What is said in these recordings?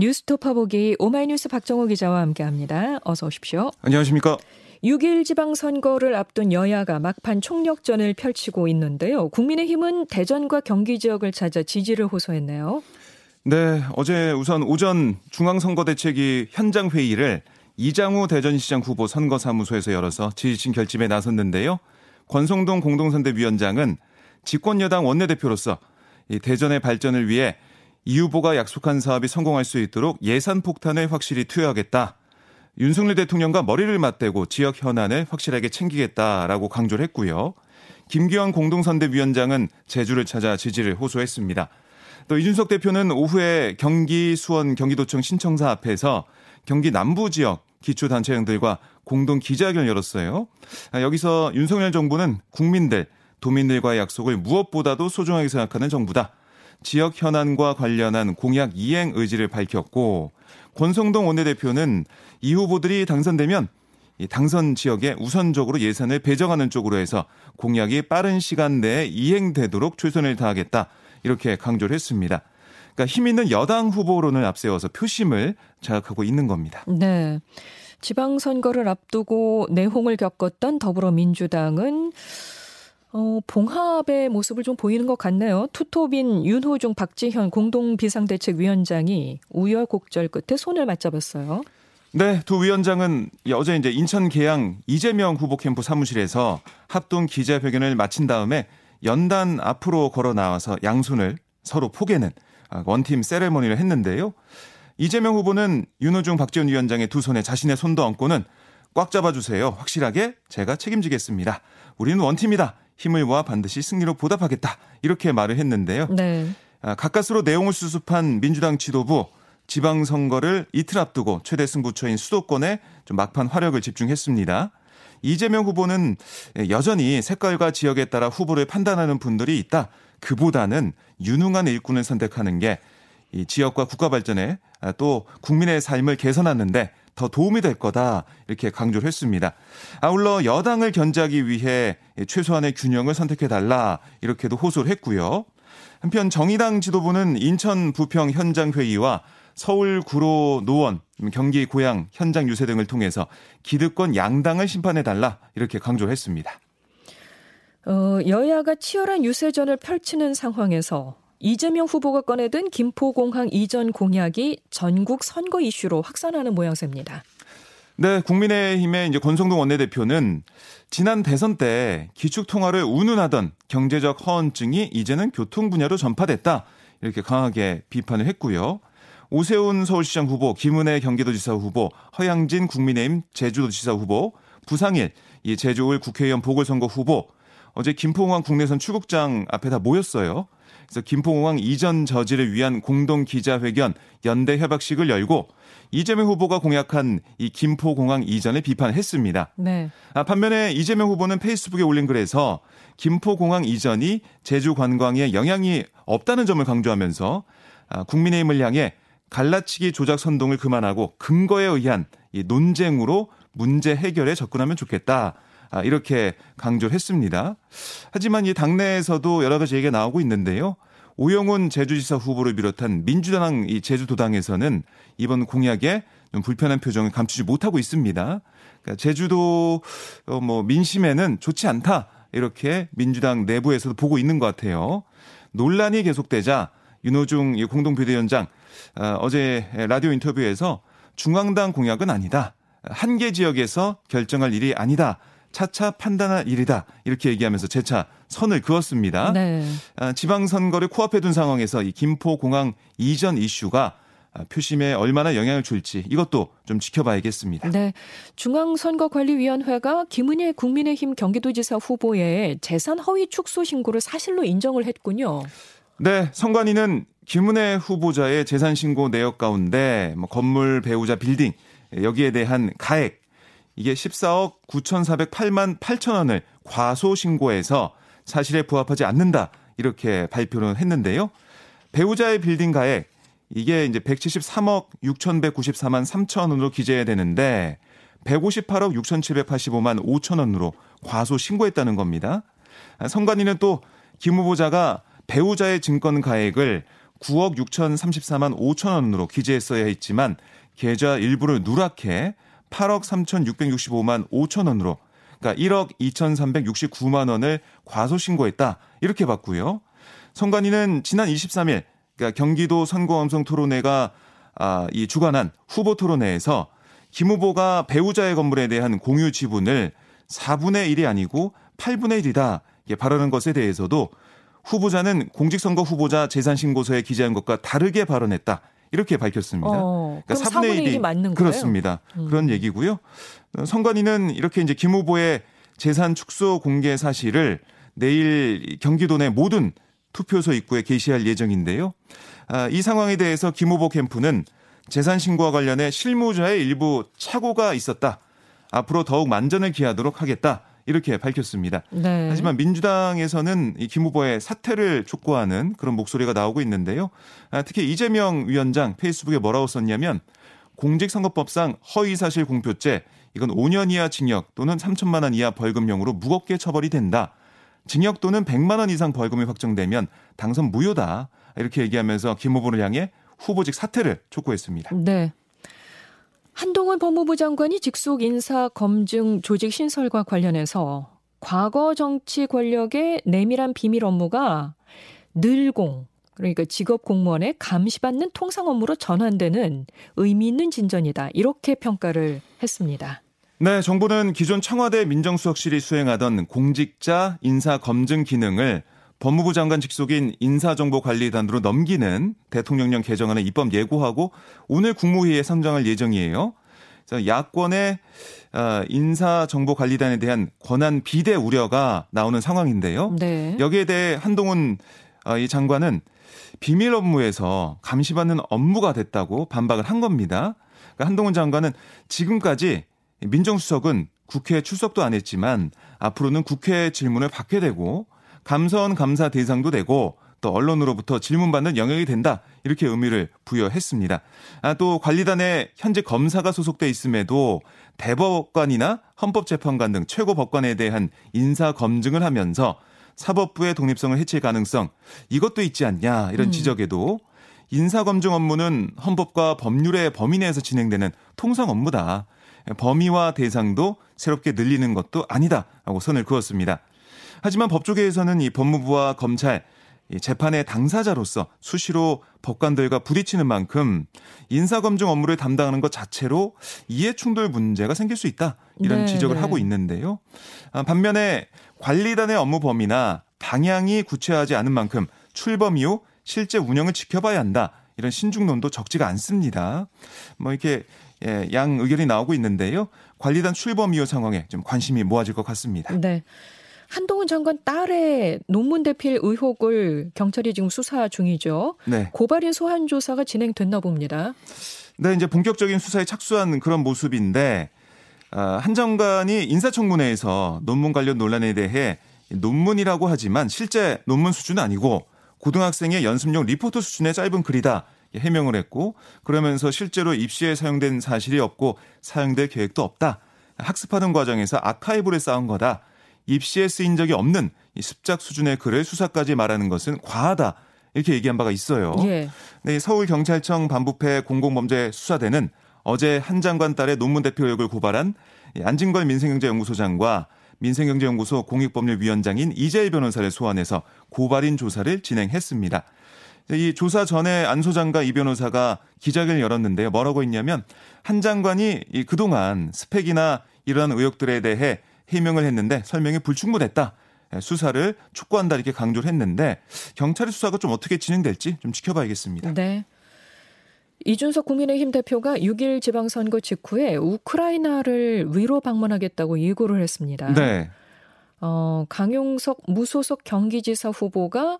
뉴스토파 보기 오마이뉴스 박정호 기자와 함께합니다. 어서 오십시오. 안녕하십니까? 6일 지방선거를 앞둔 여야가 막판 총력전을 펼치고 있는데요. 국민의힘은 대전과 경기 지역을 찾아 지지를 호소했네요. 네, 어제 우선 오전 중앙선거대책위 현장 회의를 이장우 대전시장 후보 선거사무소에서 열어서 지지층 결집에 나섰는데요. 권성동 공동선대위원장은 집권여당 원내대표로서 대전의 발전을 위해 이 후보가 약속한 사업이 성공할 수 있도록 예산 폭탄을 확실히 투여하겠다. 윤석열 대통령과 머리를 맞대고 지역 현안을 확실하게 챙기겠다라고 강조를 했고요. 김기현 공동선대위원장은 제주를 찾아 지지를 호소했습니다. 또 이준석 대표는 오후에 경기 수원 경기도청 신청사 앞에서 경기 남부 지역 기초단체장들과 공동 기자회견을 열었어요. 아, 여기서 윤석열 정부는 국민들, 도민들과의 약속을 무엇보다도 소중하게 생각하는 정부다. 지역 현안과 관련한 공약 이행 의지를 밝혔고 권성동 원내대표는 이 후보들이 당선되면 당선 지역에 우선적으로 예산을 배정하는 쪽으로 해서 공약이 빠른 시간 내에 이행되도록 최선을 다하겠다 이렇게 강조를 했습니다. 그러니까 힘 있는 여당 후보론을 앞세워서 표심을 자극하고 있는 겁니다. 네. 지방선거를 앞두고 내홍을 겪었던 더불어민주당은 어, 봉합의 모습을 좀 보이는 것 같네요. 투톱인 윤호중 박지현 공동 비상대책위원장이 우여곡절 끝에 손을 맞잡았어요. 네, 두 위원장은 어제 이제 인천 계양 이재명 후보 캠프 사무실에서 합동 기자회견을 마친 다음에 연단 앞으로 걸어 나와서 양손을 서로 포개는 아, 원팀 세레머니를 했는데요. 이재명 후보는 윤호중 박지원 위원장의 두 손에 자신의 손도 얹고는 꽉 잡아주세요. 확실하게 제가 책임지겠습니다. 우리는 원팀이다. 힘을 모아 반드시 승리로 보답하겠다. 이렇게 말을 했는데요. 네. 아, 가까스로 내용을 수습한 민주당 지도부 지방선거를 이틀 앞두고 최대 승부처인 수도권에 좀 막판 화력을 집중했습니다. 이재명 후보는 여전히 색깔과 지역에 따라 후보를 판단하는 분들이 있다. 그보다는 유능한 일꾼을 선택하는 게 이 지역과 국가 발전에 아, 또 국민의 삶을 개선하는데 더 도움이 될 거다 이렇게 강조를 했습니다. 아울러 여당을 견제하기 위해 최소한의 균형을 선택해 달라 이렇게도 호소를 했고요. 한편 정의당 지도부는 인천 부평 현장 회의와 서울 구로 노원 경기 고양 현장 유세 등을 통해서 기득권 양당을 심판해 달라 이렇게 강조를 했습니다. 어, 여야가 치열한 유세전을 펼치는 상황에서 이재명 후보가 꺼내든 김포공항 이전 공약이 전국 선거 이슈로 확산하는 모양새입니다. 네, 국민의힘의 이제 권성동 원내대표는 지난 대선 때 기축 통화를 운운하던 경제적 허언증이 이제는 교통 분야로 전파됐다. 이렇게 강하게 비판을 했고요. 오세훈 서울시장 후보, 김은혜 경기도지사 후보, 허양진 국민의힘 제주도지사 후보, 부상일 이 제주울 국회의원 보궐선거 후보 어제 김포공항 국내선 출국장 앞에 다 모였어요. 그래서 김포공항 이전 저지를 위한 공동 기자회견 연대 협약식을 열고 이재명 후보가 공약한 이 김포공항 이전을 비판했습니다. 네. 아, 반면에 이재명 후보는 페이스북에 올린 글에서 김포공항 이전이 제주 관광에 영향이 없다는 점을 강조하면서 아, 국민의힘을 향해 갈라치기 조작 선동을 그만하고 근거에 의한 이 논쟁으로 문제 해결에 접근하면 좋겠다. 아, 이렇게 강조를 했습니다. 하지만 이 당내에서도 여러 가지 얘기가 나오고 있는데요. 오영훈 제주지사 후보를 비롯한 민주당 이 제주도당에서는 이번 공약에 좀 불편한 표정을 감추지 못하고 있습니다. 그러니까 제주도 어, 뭐 민심에는 좋지 않다 이렇게 민주당 내부에서도 보고 있는 것 같아요. 논란이 계속되자 윤호중 공동비대위원장 어, 어제 라디오 인터뷰에서 중앙당 공약은 아니다. 한개 지역에서 결정할 일이 아니다. 차차 판단할 일이다. 이렇게 얘기하면서 재차 선을 그었습니다. 네. 아, 지방선거를 코앞에 둔 상황에서 이 김포공항 이전 이슈가 표심에 얼마나 영향을 줄지 이것도 좀 지켜봐야겠습니다. 네. 중앙선거관리위원회가 김은혜 국민의힘 경기도지사 후보의 재산 허위 축소 신고를 사실로 인정을 했군요. 네. 선관위는 김은혜 후보자의 재산 신고 내역 가운데 뭐 건물 배우자 빌딩 여기에 대한 가액 이게 14억 9,408만 8천 원을 과소 신고해서 사실에 부합하지 않는다. 이렇게 발표를 했는데요. 배우자의 빌딩 가액 이게 이제 173억 6,194만 3천 원으로 기재해야 되는데 158억 6,785만 5천 원으로 과소 신고했다는 겁니다. 선관위는 또 김 후보자가 배우자의 증권 가액을 9억 6,034만 5천 원으로 기재했어야 했지만 계좌 일부를 누락해 8억 3,665만 5천 원으로 그러니까 1억 2,369만 원을 과소 신고했다. 이렇게 봤고요. 선관위는 지난 23일 그러니까 경기도 선거음성 토론회가 아, 이 주관한 후보 토론회에서 김 후보가 배우자의 건물에 대한 공유 지분을 4분의 1이 아니고 8분의 1이다. 이게 발언한 것에 대해서도 후보자는 공직선거 후보자 재산신고서에 기재한 것과 다르게 발언했다. 이렇게 밝혔습니다. 어, 그러니까 4분의 1이 맞는 거예요? 그렇습니다. 음. 그런 얘기고요. 선관위는 이렇게 이제 김 후보의 재산 축소 공개 사실을 내일 경기도 내 모든 투표소 입구에 게시할 예정인데요. 아, 이 상황에 대해서 김 후보 캠프는 재산 신고와 관련해 실무자의 일부 착오가 있었다. 앞으로 더욱 만전을 기하도록 하겠다. 이렇게 밝혔습니다. 네. 하지만 민주당에서는 이김 후보의 사퇴를 촉구하는 그런 목소리가 나오고 있는데요. 아, 특히 이재명 위원장 페이스북에 뭐라고 썼냐면 공직선거법상 허위사실 공표죄 이건 5년 이하 징역 또는 3천만 원 이하 벌금형으로 무겁게 처벌이 된다. 징역 또는 100만 원 이상 벌금이 확정되면 당선 무효다. 이렇게 얘기하면서 김 후보를 향해 후보직 사퇴를 촉구했습니다. 네. 한동훈 법무부 장관이 직속 인사 검증 조직 신설과 관련해서 과거 정치 권력의 내밀한 비밀 업무가 늘공 그러니까 직업 공무원의 감시받는 통상 업무로 전환되는 의미 있는 진전이다. 이렇게 평가를 했습니다. 네, 정부는 기존 청와대 민정수석실이 수행하던 공직자 인사 검증 기능을 법무부 장관 직속인 인사정보관리단으로 넘기는 대통령령 개정안을 입법 예고하고 오늘 국무회의에 선정할 예정이에요. 야권의 어, 인사정보관리단에 대한 권한 비대 우려가 나오는 상황인데요. 네. 여기에 대해 한동훈 어, 이 장관은 비밀 업무에서 감시받는 업무가 됐다고 반박을 한 겁니다. 그러니까 한동훈 장관은 지금까지 민정수석은 국회 출석도 안 했지만 앞으로는 국회 질문을 받게 되고 감사원 감사 대상도 되고 또 언론으로부터 질문받는 영역이 된다 이렇게 의미를 부여했습니다. 아, 또 관리단에 현재 검사가 소속돼 있음에도 대법관이나 헌법재판관 등 최고 법관에 대한 인사 검증을 하면서 사법부의 독립성을 해칠 가능성 이것도 있지 않냐 이런 음. 지적에도 인사 검증 업무는 헌법과 법률의 범위 내에서 진행되는 통상 업무다. 범위와 대상도 새롭게 늘리는 것도 아니다라고 선을 그었습니다. 하지만 법조계에서는 이 법무부와 검찰 재판의 당사자로서 수시로 법관들과 부딪히는 만큼 인사검증 업무를 담당하는 것 자체로 이해충돌 문제가 생길 수 있다 이런 네, 지적을 네. 하고 있는데요. 아, 반면에 관리단의 업무 범위나 방향이 구체하지 않은 만큼 출범 이후 실제 운영을 지켜봐야 한다 이런 신중론도 적지가 않습니다. 뭐 이렇게 예, 양 의견이 나오고 있는데요. 관리단 출범 이후 상황에 좀 관심이 모아질 것 같습니다. 네. 한동훈 장관 딸의 논문 대필 의혹을 경찰이 지금 수사 중이죠. 네. 고발인 소환 조사가 진행됐나 봅니다. 네, 이제 본격적인 수사에 착수한 그런 모습인데 아, 한 장관이 인사청문회에서 논문 관련 논란에 대해 논문이라고 하지만 실제 논문 수준은 아니고 고등학생의 연습용 리포트 수준의 짧은 글이다. 해명을 했고 그러면서 실제로 입시에 사용된 사실이 없고 사용될 계획도 없다. 학습하는 과정에서 아카이브를 쌓은 거다. 입시에 쓰인 적이 없는 이 습작 수준의 글을 수사까지 말하는 것은 과하다. 이렇게 얘기한 바가 있어요. 예. 네, 서울경찰청 반부패 공공범죄 수사대는 어제 한 장관 딸의 논문 대표 의혹을 고발한 안진걸 민생경제연구소장과 민생경제연구소 공익법률위원장인 이재일 변호사를 소환해서 고발인 조사를 진행했습니다. 이 조사 전에 안 소장과 이 변호사가 기자회견을 열었는데요. 뭐라고 했냐면 한 장관이 이 그동안 스펙이나 이러한 의혹들에 대해 해명을 했는데 설명이 불충분했다. 예, 수사를 촉구한다 이렇게 강조를 했는데 경찰의 수사가 좀 어떻게 진행될지 좀 지켜봐야겠습니다. 네. 이준석 국민의힘 대표가 6일 지방선거 직후에 우크라이나를 위로 방문하겠다고 예고를 했습니다. 네. 어, 강용석 무소속 경기지사 후보가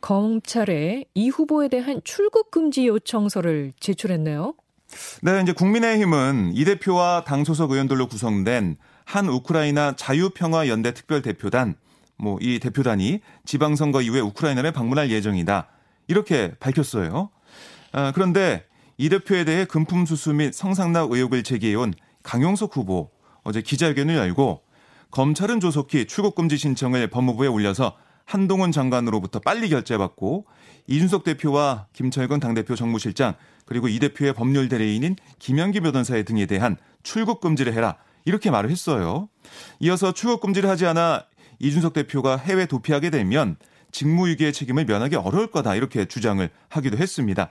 검찰에 이 후보에 대한 출국 금지 요청서를 제출했네요. 네, 이제 국민의힘은 이 대표와 당 소속 의원들로 구성된 한 우크라이나 자유평화연대 특별대표단, 뭐 이 대표단이 지방선거 이후에 우크라이나를 방문할 예정이다. 이렇게 밝혔어요. 아, 그런데 이 대표에 대해 금품 수수 및 성상납 의혹을 제기해온 강용석 후보 어제 기자회견을 열고 검찰은 조속히 출국 금지 신청을 법무부에 올려서 한동훈 장관으로부터 빨리 결재받고 이준석 대표와 김철근 당대표 정무실장 그리고 이 대표의 법률 대리인인 김영기 변호사의 등에 대한 출국 금지를 해라. 이렇게 말을 했어요. 이어서 출국 금지를 하지 않아 이준석 대표가 해외 도피하게 되면 직무유기의 책임을 면하기 어려울 거다. 이렇게 주장을 하기도 했습니다.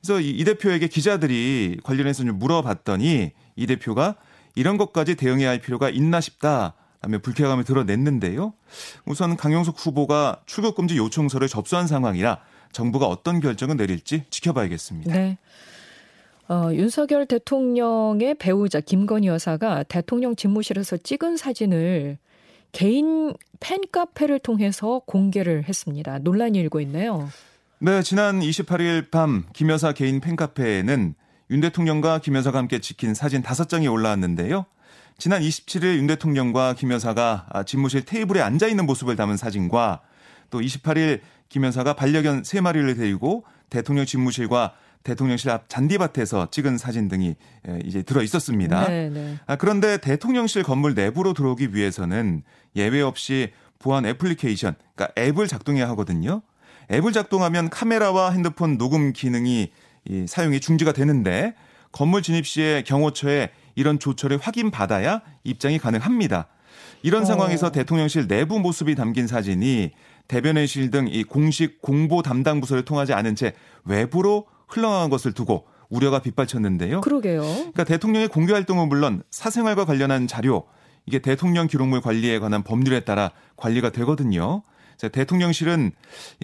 그래서 이, 이 대표에게 기자들이 관련해서 좀 물어봤더니 이 대표가 이런 것까지 대응해야 할 필요가 있나 싶다. 라며 불쾌감을 드러냈는데요. 우선 강용석 후보가 출국 금지 요청서를 접수한 상황이라 정부가 어떤 결정을 내릴지 지켜봐야겠습니다. 네. 어, 윤석열 대통령의 배우자 김건희 여사가 대통령 집무실에서 찍은 사진을 개인 팬카페를 통해서 공개를 했습니다. 논란이 일고 있네요. 네, 지난 28일 밤 김 여사 개인 팬카페에는 윤 대통령과 김 여사가 함께 찍힌 사진 5장이 올라왔는데요. 지난 27일 윤 대통령과 김 여사가 집무실 테이블에 앉아 있는 모습을 담은 사진과 또 28일 김 여사가 반려견 3마리를 데리고 대통령 집무실과 대통령실 앞 잔디밭에서 찍은 사진 등이 이제 들어 있었습니다. 네, 네. 아, 그런데 대통령실 건물 내부로 들어오기 위해서는 예외 없이 보안 애플리케이션, 그러니까 앱을 작동해야 하거든요. 앱을 작동하면 카메라와 핸드폰 녹음 기능이 이 사용이 중지가 되는데 건물 진입 시에 경호처에 이런 조처를 확인받아야 입장이 가능합니다. 이런 어. 상황에서 대통령실 내부 모습이 담긴 사진이 대변인실 등 이 공식 공보 담당 부서를 통하지 않은 채 외부로 흘러간 것을 두고 우려가 빗발쳤는데요. 그러게요. 그러니까 대통령의 공개 활동은 물론 사생활과 관련한 자료 이게 대통령 기록물 관리에 관한 법률에 따라 관리가 되거든요. 대통령실은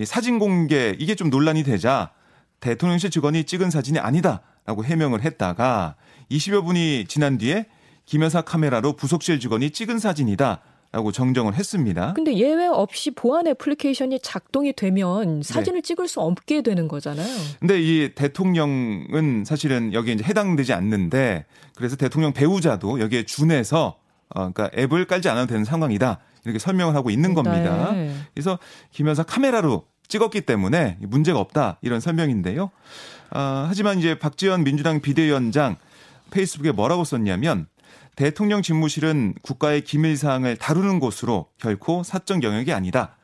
사진 공개 이게 좀 논란이 되자 대통령실 직원이 찍은 사진이 아니다라고 해명을 했다가 20여 분이 지난 뒤에 김 여사 카메라로 부속실 직원이 찍은 사진이다. 라고 정정을 했습니다. 근데 예외 없이 보안 애플리케이션이 작동이 되면 사진을 네. 찍을 수 없게 되는 거잖아요. 근데 이 대통령은 사실은 여기에 이제 해당되지 않는데 그래서 대통령 배우자도 여기에 준해서 어, 그러니까 앱을 깔지 않아도 되는 상황이다. 이렇게 설명을 하고 있는 겁니다. 네. 그래서 김 여사 카메라로 찍었기 때문에 문제가 없다 이런 설명인데요. 아, 하지만 이제 박지원 민주당 비대위원장 페이스북에 뭐라고 썼냐면 대통령 집무실은 국가의 기밀 사항을 다루는 곳으로 결코 사적 영역이 아니다.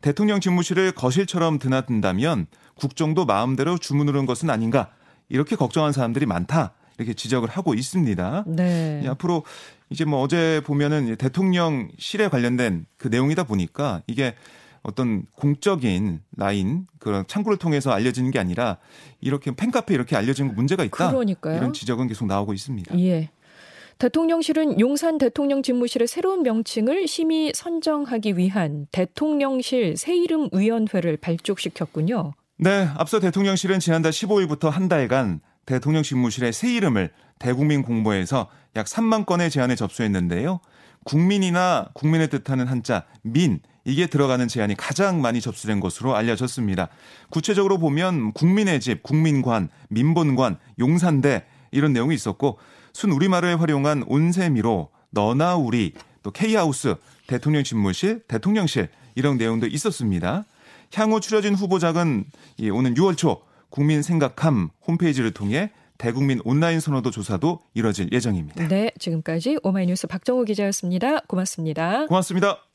대통령 집무실을 거실처럼 드나든다면 국정도 마음대로 주문으로는 것은 아닌가 이렇게 걱정한 사람들이 많다 이렇게 지적을 하고 있습니다. 네. 앞으로 이제 뭐 어제 보면은 대통령실에 관련된 그 내용이다 보니까 이게 어떤 공적인 라인 그런 창구를 통해서 알려지는 게 아니라 이렇게 팬카페 이렇게 알려지는 문제가 있다. 그러니까요. 이런 지적은 계속 나오고 있습니다. 예. 대통령실은 용산 대통령 집무실의 새로운 명칭을 심의 선정하기 위한 대통령실 새 이름 위원회를 발족시켰군요. 네, 앞서 대통령실은 지난달 15일부터 한 달간 대통령 집무실의 새 이름을 대국민 공모에서 약 3만 건의 제안에 접수했는데요. 국민이나 국민의 뜻하는 한자 민 이게 들어가는 제안이 가장 많이 접수된 것으로 알려졌습니다. 구체적으로 보면 국민의 집, 국민관, 민본관, 용산대 이런 내용이 있었고 순 우리말을 활용한 온세미로 너나 우리 또 K하우스, 대통령 집무실, 대통령실 이런 내용도 있었습니다. 향후 추려진 후보작은 오는 6월 초 국민 생각함 홈페이지를 통해 대국민 온라인 선호도 조사도 이뤄질 예정입니다. 네, 지금까지 오마이뉴스 박정우 기자였습니다. 고맙습니다. 고맙습니다.